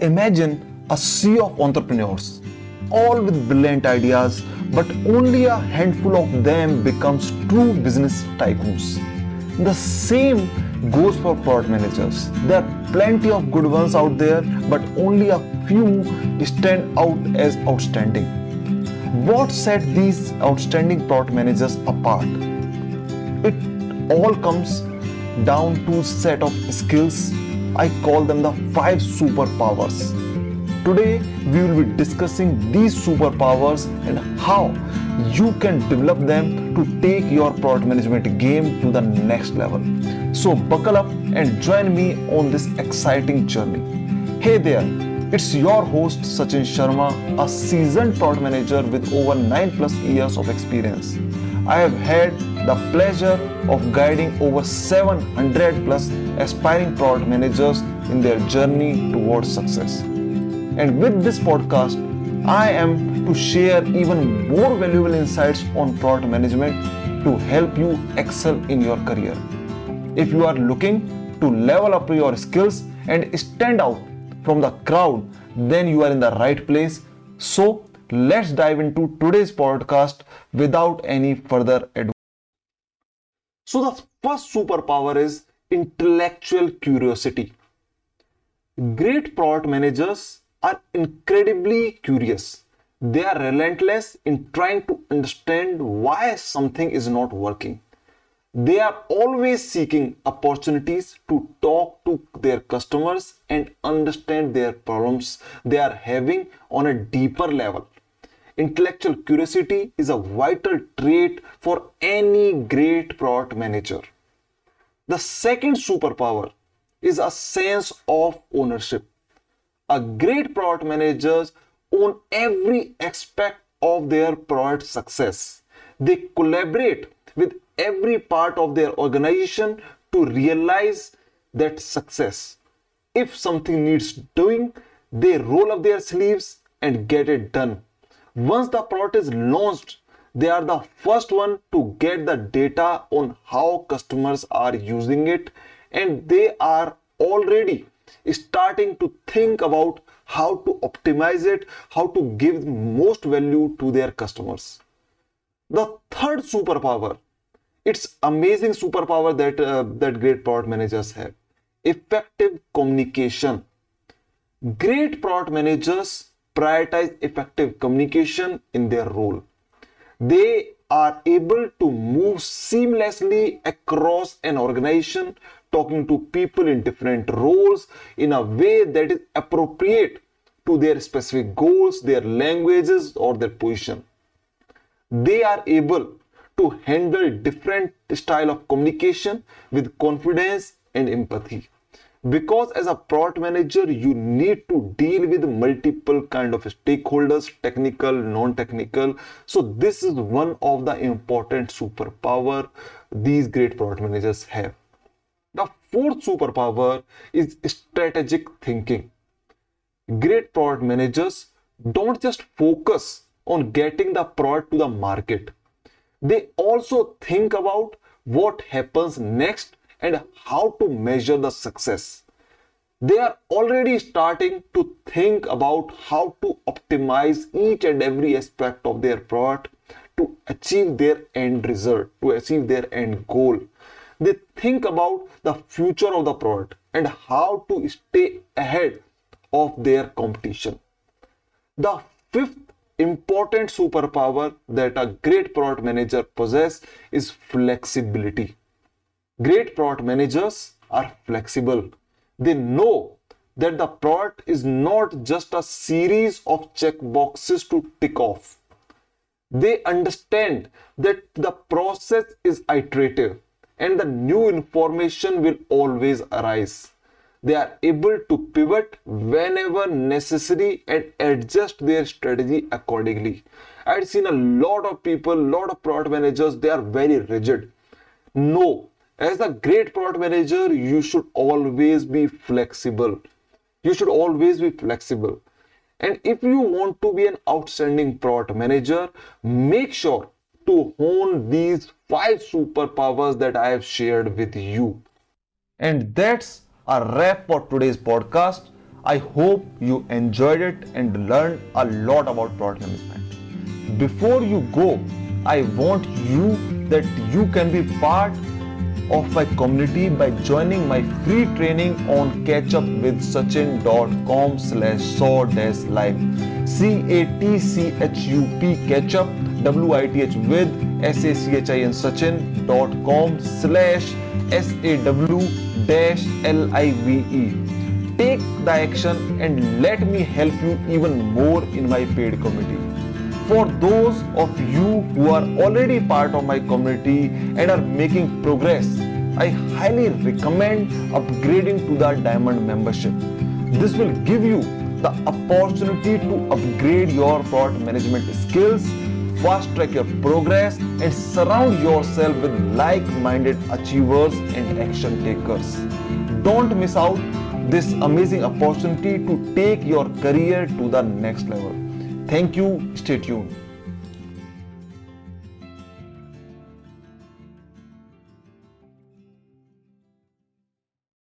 Imagine a sea of entrepreneurs, all with brilliant ideas, but only a handful of them becomes true business tycoons. The same goes for product managers. There are plenty of good ones out there, but only a few stand out as outstanding. What set these outstanding product managers apart? It all comes down to set of skills. I call them the five superpowers. Today we will be discussing these superpowers and how you can develop them to take your product management game to the next level. So buckle up and join me on this exciting journey. Hey there, it's your host Sachin Sharma, a seasoned product manager with over 9 plus years of experience. I have had the pleasure of guiding over 700 plus aspiring product managers in their journey towards success. And with this podcast, I am to share even more valuable insights on product management to help you excel in your career. If you are looking to level up your skills and stand out from the crowd, then you are in the right place. So, let's dive into today's podcast without any further ado. So, the first superpower is intellectual curiosity. Great product managers are incredibly curious. They are relentless in trying to understand why something is not working. They are always seeking opportunities to talk to their customers and understand their problems they are having on a deeper level. Intellectual curiosity is a vital trait for any great product manager. The second superpower is a sense of ownership. A great product managers own every aspect of their product success. They collaborate with every part of their organization to realize that success. If something needs doing, they roll up their sleeves and get it done. Once the product is launched, they are the first one to get the data on how customers are using it and they are already starting to think about how to optimize it, how to give most value to their customers. The third superpower, it's amazing superpower that uh, that great product managers have. Effective communication. Great product managers prioritize effective communication in their role. They are able to move seamlessly across an organization, talking to people in different roles in a way that is appropriate to their specific goals, their languages, or their position. They are able to handle different style of communication with confidence and empathy because as a product manager you need to deal with multiple kind of stakeholders technical non-technical. So this is one of the important superpower these great product managers have. The fourth superpower is strategic thinking. Great product managers don't just focus on getting the product to the market. They also think about what happens next and how to measure the success. They are already starting to think about how to optimize each and every aspect of their product to achieve their end result, to achieve their end goal. They think about the future of the product and how to stay ahead of their competition. The fifth important superpower that a great product manager possesses is flexibility Great product managers are flexible. They know that the product is not just a series of check boxes to tick off. They understand that the process is iterative and the new information will always arise. They are able to pivot whenever necessary and adjust their strategy accordingly. I've seen a lot of people, a lot of product managers, they are very rigid. No, as a great product manager, you should always be flexible. You should always be flexible. And if you want to be an outstanding product manager, make sure to hone these five superpowers that I have shared with you. And that's a wrap for today's podcast. I hope you enjoyed it and learned a lot about product management. Before you go, I want you that you can be part of my community by joining my free training on catchupwithsachin.com slash saw dash live c-a-t-c-h-u-p catchup w-i-t-h with s-a-c-h-i-n sachin.com slash s-a-w dash l-i-v-e take the action and let me help you even more in my paid community for those of you who are already part of my community and are making progress, I highly recommend upgrading to the Diamond membership. This will give you the opportunity to upgrade your product management skills, fast track your progress, and surround yourself with like minded achievers and action takers. Don't miss out this amazing opportunity to take your career to the next level. Thank you. Stay tuned.